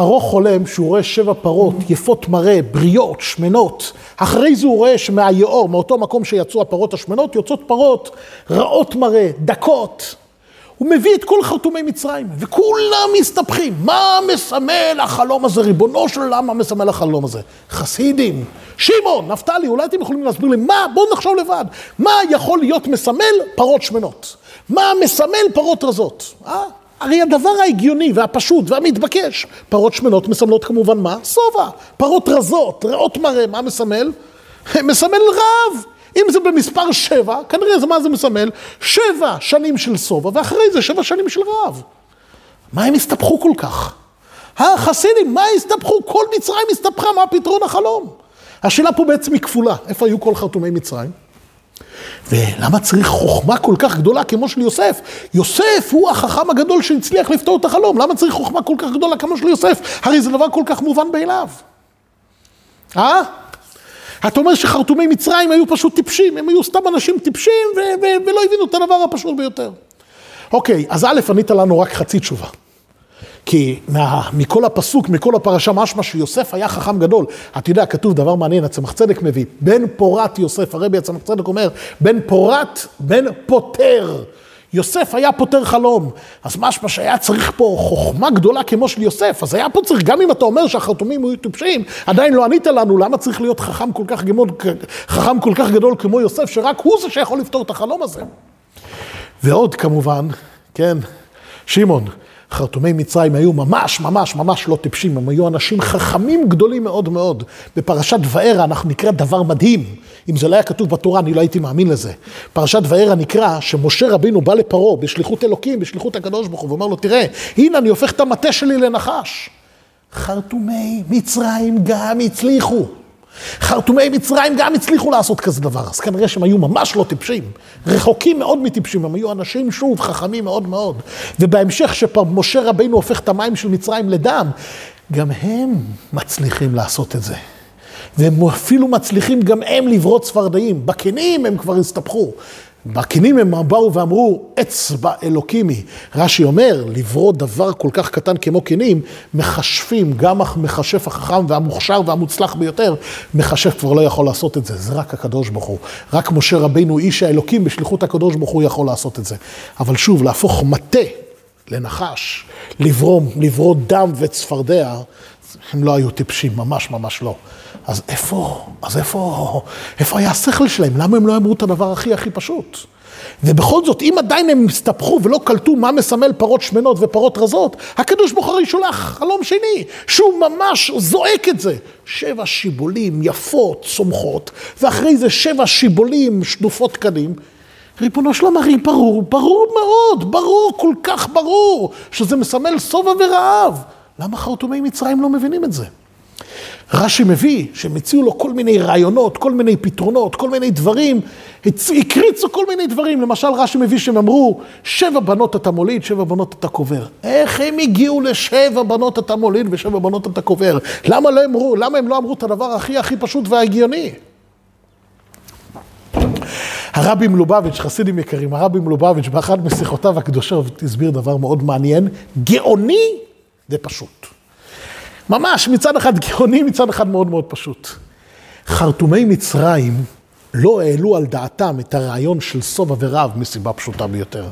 פרעה חולם שהוא רואה שבע פרות יפות מראה, בריאות, שמנות. אחרי זה הוא רואה שמהיאור, מאותו מקום שיצאו הפרות השמנות, יוצאות פרות רעות מראה, דקות. הוא מביא את כל חרטומי מצרים, וכולם מסתבכים. מה מסמל החלום הזה? ריבונו של עולם, מה מסמל החלום הזה? חסידים, שמעון, נפתלי, אולי אתם יכולים להסביר לי מה, בואו נחשוב לבד. מה יכול להיות מסמל פרות שמנות? מה מסמל פרות רזות? אה? הרי הדבר ההגיוני והפשוט והמתבקש, פרות שמנות מסמלות כמובן מה? שובע. פרות רזות, רעות מראה, מה מסמל? מסמל רב. אם זה במספר שבע, כנראה זה מה זה מסמל? שבע שנים של שובע, ואחרי זה שבע שנים של רעב. מה הם הסתבכו כל כך? החסידים, מה הסתבכו? כל מצרים הסתבכה, מה פתרון החלום? השאלה פה בעצם היא כפולה, איפה היו כל חרטומי מצרים? ולמה צריך חוכמה כל כך גדולה כמו של יוסף? יוסף הוא החכם הגדול שהצליח לפתור את החלום, למה צריך חוכמה כל כך גדולה כמו של יוסף? הרי זה דבר כל כך מובן מאליו. אה? אתה אומר שחרטומי מצרים היו פשוט טיפשים, הם היו סתם אנשים טיפשים ו- ו- ולא הבינו את הדבר הפשוט ביותר. אוקיי, אז א', ענית לנו רק חצי תשובה. כי מה, מכל הפסוק, מכל הפרשה, משמע שיוסף היה חכם גדול. אתה יודע, כתוב דבר מעניין, הצמח צדק מביא, בן פורת יוסף, הרבי הצמח צדק אומר, בן פורת, בן פוטר. יוסף היה פותר חלום. אז משמע שהיה צריך פה חוכמה גדולה כמו של יוסף, אז היה פה צריך, גם אם אתה אומר שהחרטומים היו טיפשים, עדיין לא ענית לנו למה צריך להיות חכם כל כך גדול, חכם כל כך גדול כמו יוסף, שרק הוא זה שיכול לפתור את החלום הזה. ועוד כמובן, כן, שמעון, חרטומי מצרים היו ממש, ממש, ממש לא טיפשים, הם היו אנשים חכמים גדולים מאוד מאוד. בפרשת וערה אנחנו נקרא דבר מדהים. אם זה לא היה כתוב בתורה, אני לא הייתי מאמין לזה. פרשת וערה נקרא שמשה רבינו בא לפרעה בשליחות אלוקים, בשליחות הקדוש ברוך הוא, ואומר לו, תראה, הנה אני הופך את המטה שלי לנחש. חרטומי מצרים גם הצליחו. חרטומי מצרים גם הצליחו לעשות כזה דבר, אז כנראה שהם היו ממש לא טיפשים, רחוקים מאוד מטיפשים, הם היו אנשים שוב חכמים מאוד מאוד. ובהמשך שמשה רבינו הופך את המים של מצרים לדם, גם הם מצליחים לעשות את זה. והם אפילו מצליחים גם הם לברות צפרדעים. בקנים הם כבר הסתבכו. בקינים הם באו ואמרו, אצבע אלוקימי. רש"י אומר, לברוא דבר כל כך קטן כמו קינים, מכשפים, גם המכשף החכם והמוכשר והמוצלח ביותר, מכשף כבר לא יכול לעשות את זה, זה רק הקדוש ברוך הוא. רק משה רבינו, איש האלוקים, בשליחות הקדוש ברוך הוא יכול לעשות את זה. אבל שוב, להפוך מטה לנחש, לברום, לברוא דם וצפרדע, הם לא היו טיפשים, ממש ממש לא. אז איפה, אז איפה, איפה היה השכל שלהם? למה הם לא אמרו את הדבר הכי הכי פשוט? ובכל זאת, אם עדיין הם הסתבכו ולא קלטו מה מסמל פרות שמנות ופרות רזות, הקדוש ברוך הוא שולח חלום שני, שהוא ממש זועק את זה. שבע שיבולים יפות, צומחות, ואחרי זה שבע שיבולים שדופות קנים. ריבונו שלום, הרי ברור, ברור מאוד, ברור, כל כך ברור, שזה מסמל שובע ורעב. למה חרטומי מצרים לא מבינים את זה? רש"י מביא שהם הציעו לו כל מיני רעיונות, כל מיני פתרונות, כל מיני דברים, הקריצו כל מיני דברים. למשל רש"י מביא שהם אמרו, שבע בנות אתה מוליד, שבע בנות אתה קובר. איך הם הגיעו לשבע בנות אתה מוליד ושבע בנות אתה קובר? למה לא אמרו, למה הם לא אמרו את הדבר הכי הכי פשוט והגיוני? הרבי מלובביץ', חסידים יקרים, הרבי מלובביץ' באחת משיחותיו הקדושות הסביר דבר מאוד מעניין, גאוני ופשוט. ממש מצד אחד גאוני, מצד אחד מאוד מאוד פשוט. חרטומי מצרים לא העלו על דעתם את הרעיון של שובע ורב מסיבה פשוטה ביותר.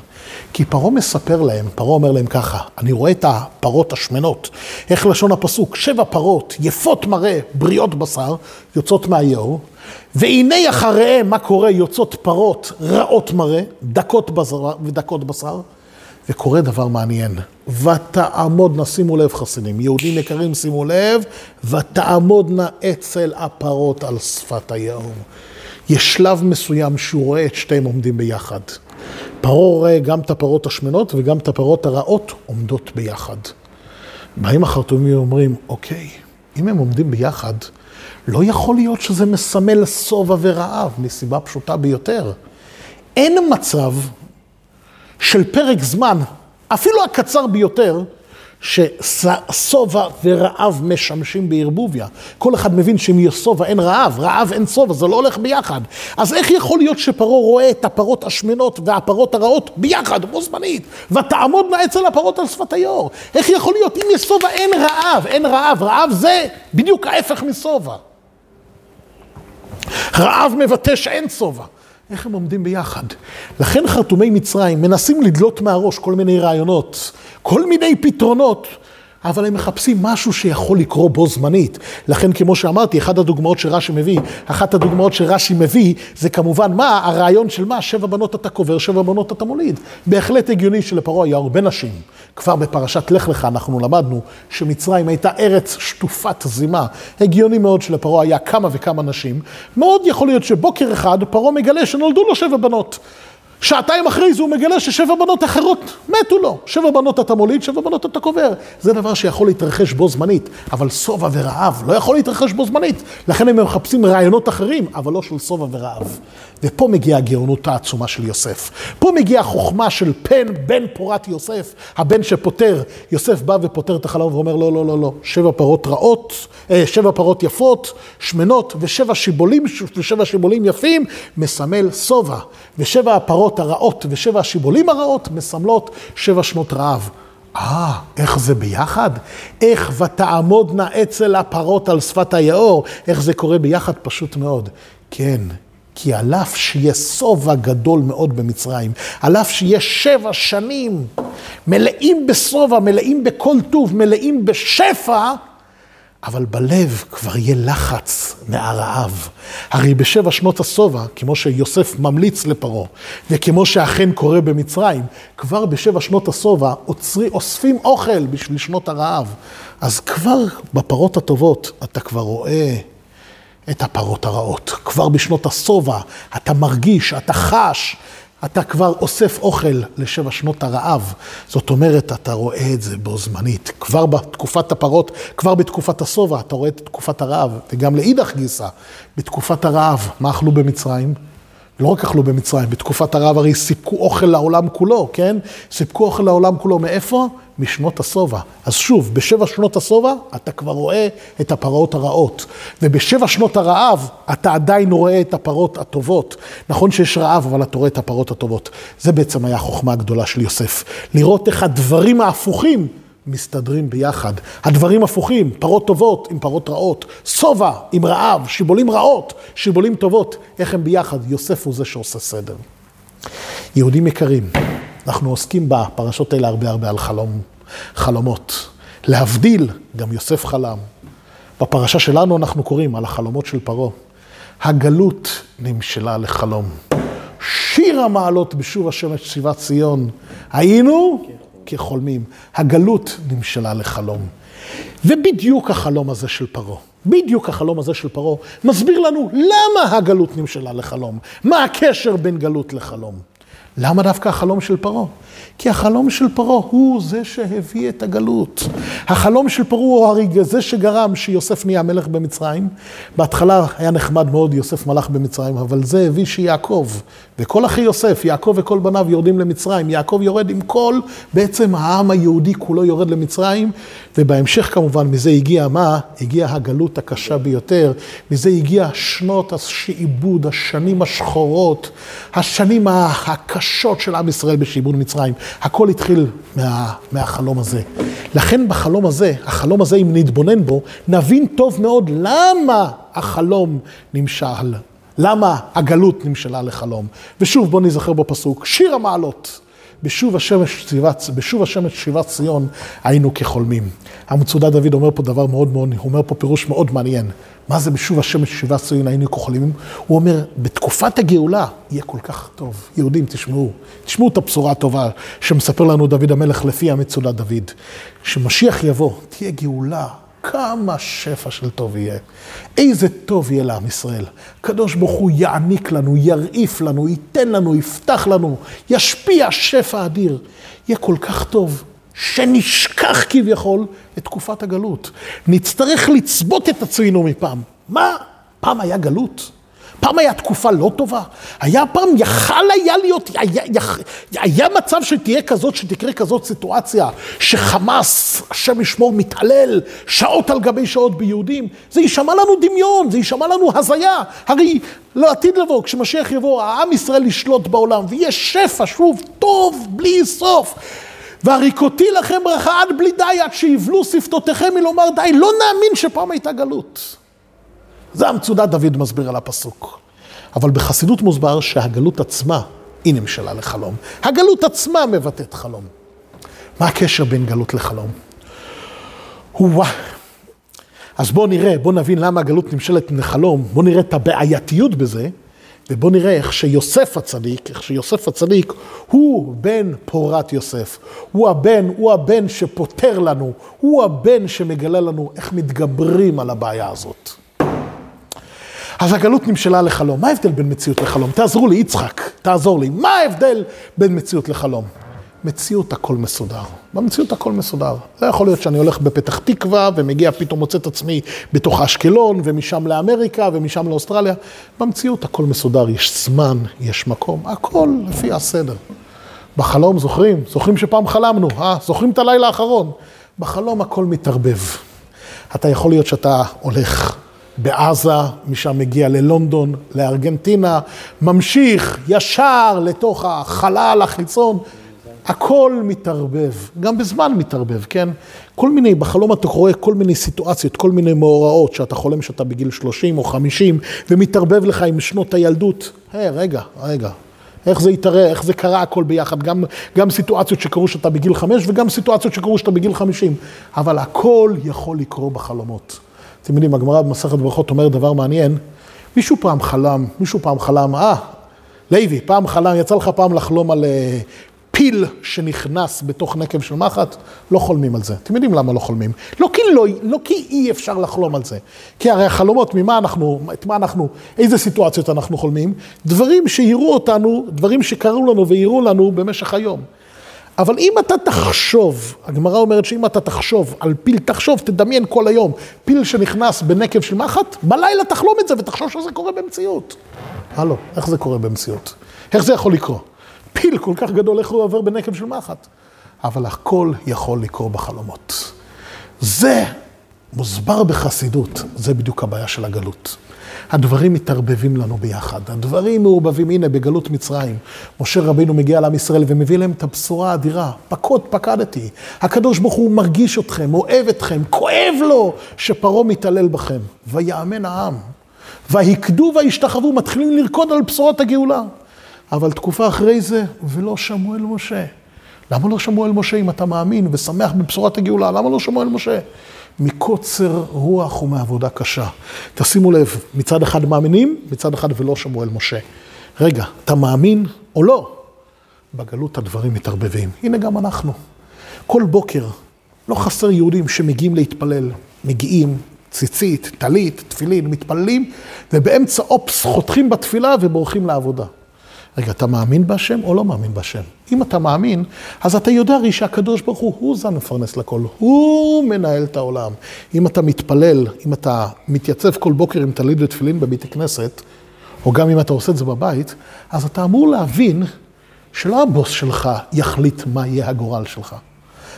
כי פרעה מספר להם, פרעה אומר להם ככה, אני רואה את הפרות השמנות, איך לשון הפסוק, שבע פרות יפות מראה, בריאות בשר, יוצאות מהיאור, והנה אחריהם מה קורה, יוצאות פרות רעות מראה, דקות בשר ודקות בשר, וקורה דבר מעניין. ותעמודנה, שימו לב חסידים, יהודים יקרים שימו לב, ותעמודנה אצל הפרות על שפת היאור. יש שלב מסוים שהוא רואה את שתיהם עומדים ביחד. פרעה רואה גם את הפרות השמנות וגם את הפרות הרעות עומדות ביחד. באים החרטומים ואומרים, אוקיי, אם הם עומדים ביחד, לא יכול להיות שזה מסמל שובע ורעב, מסיבה פשוטה ביותר. אין מצב של פרק זמן, אפילו הקצר ביותר, ששובע ורעב משמשים בערבוביה. כל אחד מבין שאם יש שובע אין רעב, רעב אין שובע, זה לא הולך ביחד. אז איך יכול להיות שפרעה רואה את הפרות השמנות והפרות הרעות ביחד, בו זמנית, ותעמודנה אצל הפרות על שפת היאור? איך יכול להיות? אם יש שובע אין רעב, אין רעב, רעב זה בדיוק ההפך משובע. רעב מבטא שאין שובע. איך הם עומדים ביחד? לכן חרטומי מצרים מנסים לדלות מהראש כל מיני רעיונות, כל מיני פתרונות, אבל הם מחפשים משהו שיכול לקרות בו זמנית. לכן, כמו שאמרתי, אחת הדוגמאות שרש"י מביא, אחת הדוגמאות שרש"י מביא, זה כמובן מה? הרעיון של מה? שבע בנות אתה קובר, שבע בנות אתה מוליד. בהחלט הגיוני שלפרעה היה הרבה נשים. כבר בפרשת לך לך אנחנו למדנו שמצרים הייתה ארץ שטופת זימה. הגיוני מאוד שלפרעה היה כמה וכמה נשים. מאוד יכול להיות שבוקר אחד פרעה מגלה שנולדו לו שבע בנות. שעתיים אחרי זה הוא מגלה ששבע בנות אחרות מתו לו. שבע בנות אתה מוליד, שבע בנות אתה קובר. זה דבר שיכול להתרחש בו זמנית, אבל שובע ורעב לא יכול להתרחש בו זמנית. לכן הם מחפשים רעיונות אחרים, אבל לא של שובע ורעב. ופה מגיעה הגאונות העצומה של יוסף. פה מגיעה החוכמה של פן, בן פורת יוסף, הבן שפוטר. יוסף בא ופוטר את החלום ואומר, לא, לא, לא, לא, שבע פרות רעות, אה, שבע פרות יפות, שמנות, ושבע שיבולים, ושבע שיבולים יפים, מסמל שובע. ושבע הפרות הרעות ושבע השיבולים הרעות מסמלות שבע שנות רעב. אה, איך זה ביחד? איך ותעמודנה אצל הפרות על שפת היאור? איך זה קורה ביחד? פשוט מאוד. כן, כי על אף שיהיה שובע גדול מאוד במצרים, על אף שיהיה שבע שנים מלאים בשובע, מלאים בכל טוב, מלאים בשפע, אבל בלב כבר יהיה לחץ מהרעב. הרי בשבע שנות השובע, כמו שיוסף ממליץ לפרעה, וכמו שאכן קורה במצרים, כבר בשבע שנות השובע אוספים אוכל בשביל שנות הרעב. אז כבר בפרות הטובות אתה כבר רואה את הפרות הרעות. כבר בשנות השובע אתה מרגיש, אתה חש אתה כבר אוסף אוכל לשבע שנות הרעב. זאת אומרת, אתה רואה את זה בו זמנית. כבר בתקופת הפרות, כבר בתקופת השובע, אתה רואה את תקופת הרעב. וגם לאידך גיסא, בתקופת הרעב, מה אכלו במצרים? לא רק אכלו במצרים, בתקופת הרעב הרי סיפקו אוכל לעולם כולו, כן? סיפקו אוכל לעולם כולו, מאיפה? משנות השובע. אז שוב, בשבע שנות השובע אתה כבר רואה את הפרות הרעות. ובשבע שנות הרעב אתה עדיין רואה את הפרות הטובות. נכון שיש רעב, אבל אתה רואה את הפרות הטובות. זה בעצם היה החוכמה הגדולה של יוסף. לראות איך הדברים ההפוכים מסתדרים ביחד. הדברים הפוכים, פרות טובות עם פרות רעות, שובע עם רעב, שיבולים רעות, שיבולים טובות, איך הם ביחד? יוסף הוא זה שעושה סדר. יהודים יקרים, אנחנו עוסקים בפרשות האלה הרבה הרבה על חלום, חלומות. להבדיל, גם יוסף חלם. בפרשה שלנו אנחנו קוראים על החלומות של פרעה. הגלות נמשלה לחלום. שיר המעלות בשוב השמש שיבת ציון. היינו כחולמים. הגלות נמשלה לחלום. ובדיוק החלום הזה של פרעה, בדיוק החלום הזה של פרעה, מסביר לנו למה הגלות נמשלה לחלום. מה הקשר בין גלות לחלום? למה דווקא החלום של פרעה? כי החלום של פרעה הוא זה שהביא את הגלות. החלום של פרעה הוא הרי זה שגרם שיוסף נהיה מלך במצרים. בהתחלה היה נחמד מאוד, יוסף מלך במצרים, אבל זה הביא שיעקב, וכל אחי יוסף, יעקב וכל בניו יורדים למצרים. יעקב יורד עם כל, בעצם העם היהודי כולו יורד למצרים, ובהמשך כמובן מזה הגיע מה? הגיעה הגלות הקשה ביותר. מזה הגיע שנות השעבוד, השנים השחורות, השנים הקשות של עם ישראל בשעבוד מצרים. הכל התחיל מה, מהחלום הזה. לכן בחלום הזה, החלום הזה, אם נתבונן בו, נבין טוב מאוד למה החלום נמשל. למה הגלות נמשלה לחלום. ושוב, בואו נזכר בפסוק, שיר המעלות. בשוב השמש שיבת, בשוב השמש שיבת ציון היינו כחולמים. המצודה דוד אומר פה דבר מאוד מאוד, הוא אומר פה פירוש מאוד מעניין. מה זה בשוב השמש שיבת ציון היינו כחולמים? הוא אומר, בתקופת הגאולה יהיה כל כך טוב. יהודים, תשמעו, תשמעו את הבשורה הטובה שמספר לנו דוד המלך לפי המצודה דוד. כשמשיח יבוא, תהיה גאולה. כמה שפע של טוב יהיה. איזה טוב יהיה לעם ישראל. הקדוש ברוך הוא יעניק לנו, ירעיף לנו, ייתן לנו, יפתח לנו, ישפיע שפע אדיר. יהיה כל כך טוב, שנשכח כביכול את תקופת הגלות. נצטרך לצבות את עצמנו מפעם. מה? פעם היה גלות? פעם היה תקופה לא טובה? היה פעם, יכל היה להיות, היה, היה, היה מצב שתהיה כזאת, שתקרה כזאת סיטואציה, שחמאס, השם ישמור, מתעלל שעות על גבי שעות ביהודים? זה יישמע לנו דמיון, זה יישמע לנו הזיה. הרי לעתיד לבוא, כשמשיח יבוא, העם ישראל ישלוט בעולם, ויהיה שפע, שוב, טוב, בלי סוף. והריקותי לכם ברכה עד בלי די, עד שיבלו שפתותיכם מלומר די. לא נאמין שפעם הייתה גלות. זה המצודת דוד מסביר על הפסוק. אבל בחסידות מוסבר שהגלות עצמה היא נמשלה לחלום. הגלות עצמה מבטאת חלום. מה הקשר בין גלות לחלום? הוא אז בואו נראה, בואו נבין למה הגלות נמשלת לחלום, בואו נראה את הבעייתיות בזה, ובואו נראה איך שיוסף הצדיק, איך שיוסף הצדיק הוא בן פורת יוסף. הוא הבן, הוא הבן שפותר לנו, הוא הבן שמגלה לנו איך מתגברים על הבעיה הזאת. אז הגלות נמשלה לחלום. מה ההבדל בין מציאות לחלום? תעזרו לי, יצחק, תעזור לי. מה ההבדל בין מציאות לחלום? מציאות הכל מסודר. במציאות הכל מסודר. לא יכול להיות שאני הולך בפתח תקווה ומגיע, פתאום מוצא את עצמי בתוך אשקלון, ומשם לאמריקה, ומשם לאוסטרליה. במציאות הכל מסודר, יש זמן, יש מקום, הכל לפי הסדר. בחלום, זוכרים? זוכרים שפעם חלמנו, אה? זוכרים את הלילה האחרון? בחלום הכל מתערבב. אתה יכול להיות שאתה הולך בעזה, משם מגיע ללונדון, לארגנטינה, ממשיך ישר לתוך החלל החיצון. הכל מתערבב, גם בזמן מתערבב, כן? כל מיני, בחלום אתה רואה כל מיני סיטואציות, כל מיני מאורעות, שאתה חולם שאתה בגיל 30 או 50, ומתערבב לך עם שנות הילדות. היי, hey, רגע, רגע. איך זה התערב, איך זה קרה הכל ביחד, גם, גם סיטואציות שקרו שאתה בגיל 5 וגם סיטואציות שקרו שאתה בגיל 50. אבל הכל יכול לקרות בחלומות. אתם יודעים, הגמרא במסכת ברכות אומרת דבר מעניין. מישהו פעם חלם, מישהו פעם חלם, אה, לוי, פעם חלם, יצא לך פעם לחלום על אה, פיל שנכנס בתוך נקב של מחט, לא חולמים על זה. אתם יודעים למה לא חולמים? לא כי, לא, לא כי אי אפשר לחלום על זה. כי הרי החלומות, ממה אנחנו, את מה אנחנו, איזה סיטואציות אנחנו חולמים? דברים שיראו אותנו, דברים שקרו לנו ויראו לנו במשך היום. אבל אם אתה תחשוב, הגמרא אומרת שאם אתה תחשוב על פיל, תחשוב, תדמיין כל היום, פיל שנכנס בנקב של מחט, בלילה תחלום את זה ותחשוב שזה קורה במציאות. הלו, איך זה קורה במציאות? איך זה יכול לקרות? פיל כל כך גדול, איך הוא עובר בנקב של מחט? אבל הכל יכול לקרות בחלומות. זה מוסבר בחסידות, זה בדיוק הבעיה של הגלות. הדברים מתערבבים לנו ביחד, הדברים מעורבבים, הנה בגלות מצרים, משה רבינו מגיע לעם ישראל ומביא להם את הבשורה האדירה, פקוד פקדתי, הקדוש ברוך הוא מרגיש אתכם, אוהב אתכם, כואב לו שפרעה מתעלל בכם, ויאמן העם, ויקדו וישתחוו, מתחילים לרקוד על בשורות הגאולה. אבל תקופה אחרי זה, ולא שמעו אל משה. למה לא שמעו אל משה אם אתה מאמין ושמח בבשורת הגאולה? למה לא שמעו אל משה? מקוצר רוח ומעבודה קשה. תשימו לב, מצד אחד מאמינים, מצד אחד ולא שמעו אל משה. רגע, אתה מאמין או לא? בגלות הדברים מתערבבים. הנה גם אנחנו. כל בוקר לא חסר יהודים שמגיעים להתפלל. מגיעים, ציצית, טלית, תפילין, מתפללים, ובאמצע אופס חותכים בתפילה ובורחים לעבודה. רגע, אתה מאמין בהשם או לא מאמין בהשם? אם אתה מאמין, אז אתה יודע הרי שהקדוש ברוך הוא, הוא זה המפרנס לכל, הוא מנהל את העולם. אם אתה מתפלל, אם אתה מתייצב כל בוקר עם טלית ותפילין בבית הכנסת, או גם אם אתה עושה את זה בבית, אז אתה אמור להבין שלא הבוס שלך יחליט מה יהיה הגורל שלך.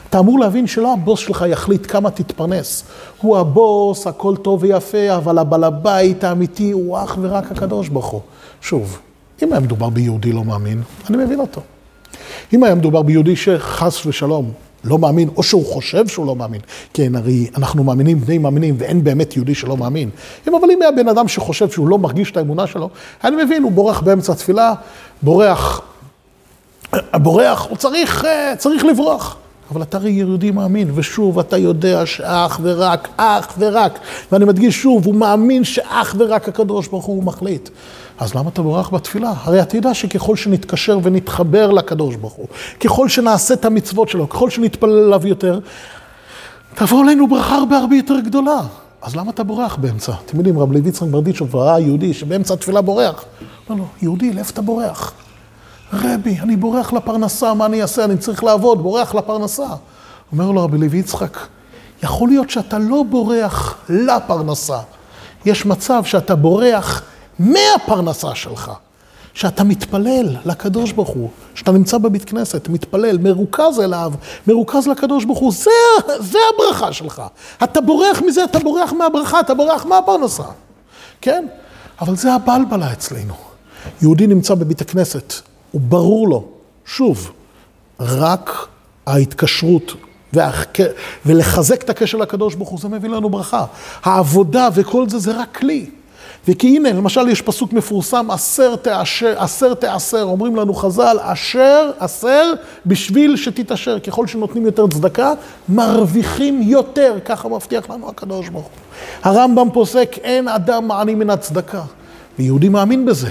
אתה אמור להבין שלא הבוס שלך יחליט כמה תתפרנס. הוא הבוס, הכל טוב ויפה, אבל הבעל הבית האמיתי הוא אך ורק הקדוש ברוך הוא. שוב, אם היה מדובר ביהודי לא מאמין, אני מבין אותו. אם היה מדובר ביהודי שחס ושלום לא מאמין, או שהוא חושב שהוא לא מאמין, כן, הרי אנחנו מאמינים בני מאמינים, ואין באמת יהודי שלא מאמין. אם אבל אם היה בן אדם שחושב שהוא לא מרגיש את האמונה שלו, אני מבין, הוא בורח באמצע התפילה, בורח, בורח, הוא צריך, אה, צריך לברוח. אבל אתה הרי יהודי מאמין, ושוב, אתה יודע שאך ורק, אך ורק, ואני מדגיש שוב, הוא מאמין שאך ורק הקדוש ברוך הוא מחליט. אז למה אתה בורח בתפילה? הרי אתה יודע שככל שנתקשר ונתחבר לקדוש ברוך הוא, ככל שנעשה את המצוות שלו, ככל שנתפלל עליו יותר, תבוא עלינו ברכה הרבה הרבה יותר גדולה. אז למה אתה בורח באמצע? אתם יודעים, רב לוי יצחק ברדיצ'וב ראה יהודי שבאמצע התפילה בורח. לא, לא, יהודי, לאיפה אתה בורח? רבי, אני בורח לפרנסה, מה אני אעשה? אני צריך לעבוד, בורח לפרנסה. אומר לו רבי לוי יצחק, יכול להיות שאתה לא בורח לפרנסה. יש מצב שאתה בורח מהפרנסה שלך. שאתה מתפלל לקדוש ברוך הוא, שאתה נמצא בבית כנסת, מתפלל, מרוכז אליו, מרוכז לקדוש ברוך הוא, זה, זה הברכה שלך. אתה בורח מזה, אתה בורח מהברכה, אתה בורח מהפרנסה, כן? אבל זה הבלבלה אצלנו. יהודי נמצא בבית הכנסת, הוא ברור לו, שוב, רק ההתקשרות והח... ולחזק את הקשר לקדוש ברוך הוא, זה מביא לנו ברכה. העבודה וכל זה, זה רק כלי. וכי הנה, למשל יש פסוק מפורסם, אסר תאשר, אסר תאסר, אומרים לנו חז"ל, אשר, אסר, בשביל שתתאשר. ככל שנותנים יותר צדקה, מרוויחים יותר, ככה מבטיח לנו הקדוש ברוך הוא. הרמב"ם פוסק, אין אדם מעני מן הצדקה. ויהודי מאמין בזה.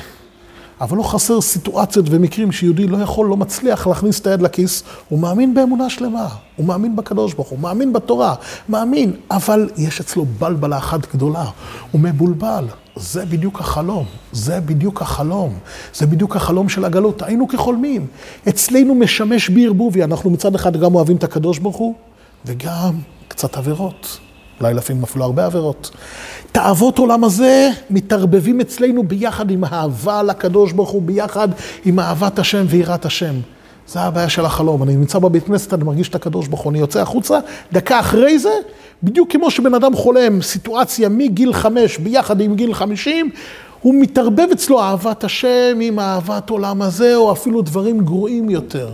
אבל לא חסר סיטואציות ומקרים שיהודי לא יכול, לא מצליח להכניס את היד לכיס, הוא מאמין באמונה שלמה, הוא מאמין בקדוש ברוך הוא, מאמין בתורה, מאמין, אבל יש אצלו בלבלה אחת גדולה, הוא מבולבל. זה בדיוק החלום, זה בדיוק החלום, זה בדיוק החלום של הגלות, היינו כחולמים. אצלנו משמש בערבוביה, אנחנו מצד אחד גם אוהבים את הקדוש ברוך הוא, וגם קצת עבירות. אולי לפעמים אפילו הרבה עבירות. תאוות עולם הזה מתערבבים אצלנו ביחד עם אהבה לקדוש ברוך הוא, ביחד עם אהבת השם ויראת השם. זה הבעיה של החלום. אני נמצא בבית כנסת, אני מרגיש את הקדוש ברוך הוא, אני יוצא החוצה, דקה אחרי זה, בדיוק כמו שבן אדם חולם סיטואציה מגיל חמש ביחד עם גיל חמישים, הוא מתערבב אצלו אהבת השם עם אהבת עולם הזה, או אפילו דברים גרועים יותר.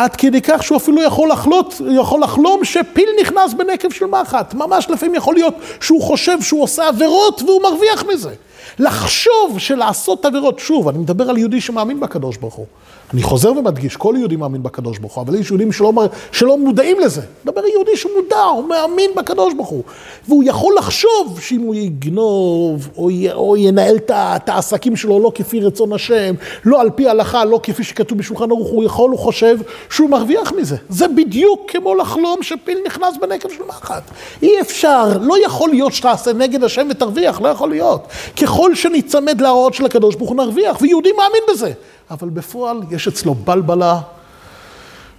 עד כדי כך שהוא אפילו יכול, לחלות, יכול לחלום שפיל נכנס בנקב של מחט. ממש לפעמים יכול להיות שהוא חושב שהוא עושה עבירות והוא מרוויח מזה. לחשוב שלעשות עבירות, שוב, אני מדבר על יהודי שמאמין בקדוש ברוך הוא. אני חוזר ומדגיש, כל יהודי מאמין בקדוש ברוך הוא, אבל יש יהודים שלא, שלא מודעים לזה. מדבר יהודי שמודע, הוא מאמין בקדוש ברוך הוא. והוא יכול לחשוב שאם הוא יגנוב, או, י, או ינהל את העסקים שלו לא כפי רצון השם, לא על פי הלכה, לא כפי שכתוב בשולחן ערוך, הוא יכול, הוא חושב שהוא מרוויח מזה. זה בדיוק כמו לחלום שפיל נכנס בנקב של מחט. אי אפשר, לא יכול להיות שתעשה נגד השם ותרוויח, לא יכול להיות. ככל שניצמד להוראות של הקדוש ברוך הוא נרוויח, ויהודי מאמין בזה. אבל בפועל יש אצלו בלבלה,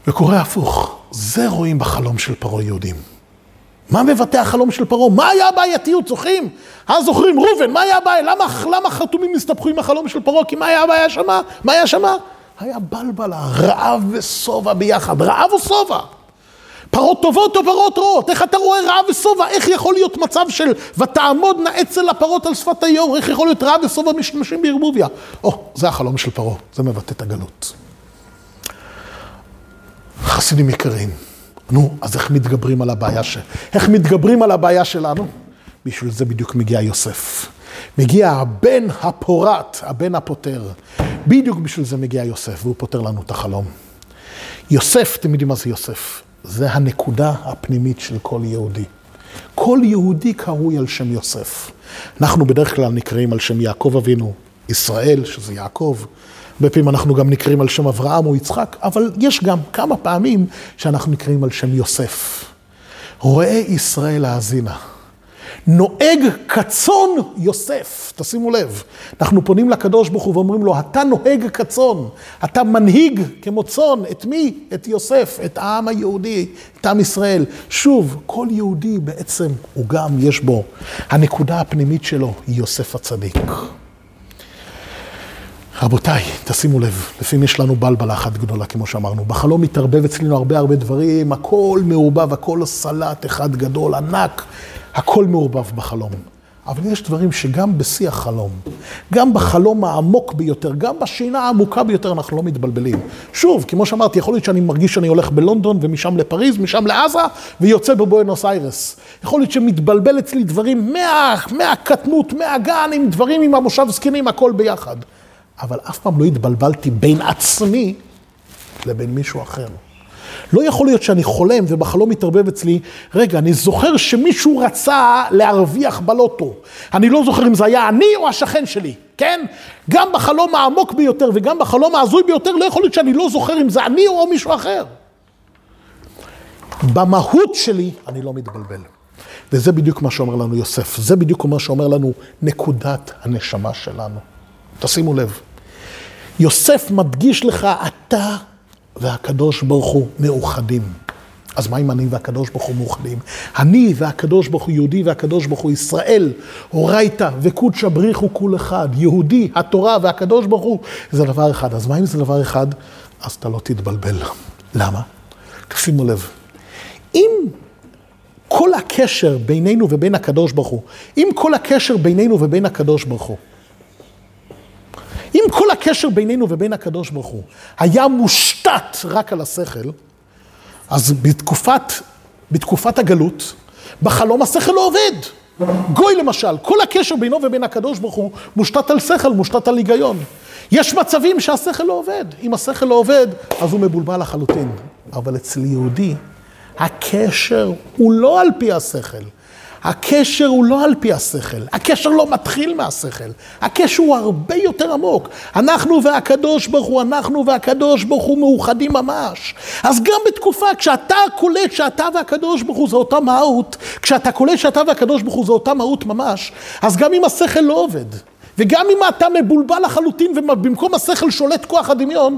וקורה הפוך. זה רואים בחלום של פרעה יהודים. מה מבטא החלום של פרעה? מה היה הבעייתיות? זוכרים? אז זוכרים, ראובן, מה היה הבעיה? למה, למה חתומים הסתבכו עם החלום של פרעה? כי מה היה הבעיה שמה? מה היה שמה? היה בלבלה, רעב ושובע ביחד. רעב ושובע. פרות טובות או פרות רעות? איך אתה רואה רעב ושובע? איך יכול להיות מצב של ותעמודנה אצל הפרות על שפת היאור? איך יכול להיות רעב ושובע משתמשים בערבוביה? או, זה החלום של פרעה, זה מבטא את הגלות. חסידים יקרים, נו, אז איך מתגברים על הבעיה ש... איך מתגברים על הבעיה שלנו? בשביל זה בדיוק מגיע יוסף. מגיע הבן הפורת, הבן הפותר. בדיוק בשביל זה מגיע יוסף, והוא פותר לנו את החלום. יוסף, אתם יודעים מה זה יוסף? זה הנקודה הפנימית של כל יהודי. כל יהודי קרוי על שם יוסף. אנחנו בדרך כלל נקראים על שם יעקב אבינו, ישראל, שזה יעקב. הרבה פעמים אנחנו גם נקראים על שם אברהם או יצחק, אבל יש גם כמה פעמים שאנחנו נקראים על שם יוסף. רואה ישראל האזינה. נוהג כצאן יוסף, תשימו לב. אנחנו פונים לקדוש ברוך הוא ואומרים לו, אתה נוהג כצאן, אתה מנהיג כמו צאן, את מי? את יוסף, את העם היהודי, את עם ישראל. שוב, כל יהודי בעצם הוא גם, יש בו, הנקודה הפנימית שלו היא יוסף הצדיק. רבותיי, תשימו לב, לפעמים יש לנו בלבלה אחת גדולה, כמו שאמרנו. בחלום מתערבב אצלנו הרבה הרבה דברים, הכל מעורבב, הכל סלט אחד גדול, ענק. הכל מעורבב בחלום. אבל יש דברים שגם בשיא החלום, גם בחלום העמוק ביותר, גם בשינה העמוקה ביותר, אנחנו לא מתבלבלים. שוב, כמו שאמרתי, יכול להיות שאני מרגיש שאני הולך בלונדון ומשם לפריז, משם לעזה, ויוצא בבואנוס איירס. יכול להיות שמתבלבל אצלי דברים מה, מהקטנות, מהגן, עם דברים עם המושב זקנים, הכל ביחד. אבל אף פעם לא התבלבלתי בין עצמי לבין מישהו אחר. לא יכול להיות שאני חולם ובחלום מתערבב אצלי, רגע, אני זוכר שמישהו רצה להרוויח בלוטו. אני לא זוכר אם זה היה אני או השכן שלי, כן? גם בחלום העמוק ביותר וגם בחלום ההזוי ביותר, לא יכול להיות שאני לא זוכר אם זה אני או מישהו אחר. במהות שלי אני לא מתבלבל. וזה בדיוק מה שאומר לנו יוסף, זה בדיוק מה שאומר לנו נקודת הנשמה שלנו. תשימו לב. יוסף מדגיש לך, אתה והקדוש ברוך הוא מאוחדים. אז מה אם אני והקדוש ברוך הוא מאוחדים? אני והקדוש ברוך הוא יהודי והקדוש ברוך הוא ישראל, אורייתא וקודשא בריחו כול אחד, יהודי, התורה והקדוש ברוך הוא, זה דבר אחד. אז מה אם זה דבר אחד? אז אתה לא תתבלבל. למה? תשימו לב. אם כל הקשר בינינו ובין הקדוש ברוך הוא, אם כל הקשר בינינו ובין הקדוש ברוך הוא, אם כל הקשר בינינו ובין הקדוש ברוך הוא היה מושתת רק על השכל, אז בתקופת, בתקופת הגלות, בחלום השכל לא עובד. גוי למשל, כל הקשר בינו ובין הקדוש ברוך הוא מושתת על שכל, מושתת על היגיון. יש מצבים שהשכל לא עובד. אם השכל לא עובד, אז הוא מבולבל לחלוטין. אבל אצל יהודי, הקשר הוא לא על פי השכל. הקשר הוא לא על פי השכל, הקשר לא מתחיל מהשכל, הקשר הוא הרבה יותר עמוק. אנחנו והקדוש ברוך הוא, אנחנו והקדוש ברוך הוא מאוחדים ממש. אז גם בתקופה, כשאתה קולט שאתה והקדוש ברוך הוא זה אותה מהות, כשאתה קולט שאתה והקדוש ברוך הוא זה אותה מהות ממש, אז גם אם השכל לא עובד, וגם אם אתה מבולבל לחלוטין ובמקום השכל שולט כוח הדמיון,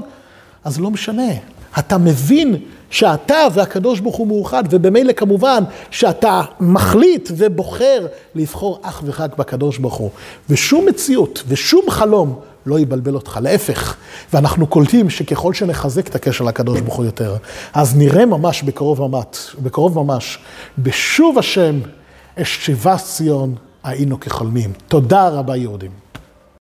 אז לא משנה. אתה מבין שאתה והקדוש ברוך הוא מאוחד, ובמילא כמובן שאתה מחליט ובוחר לבחור אך ורק בקדוש ברוך הוא. ושום מציאות ושום חלום לא יבלבל אותך, להפך. ואנחנו קולטים שככל שנחזק את הקשר לקדוש ברוך הוא יותר, אז נראה ממש בקרוב ממש, בקרוב ממש, בשוב השם אשבה ציון היינו כחולמים. תודה רבה יהודים.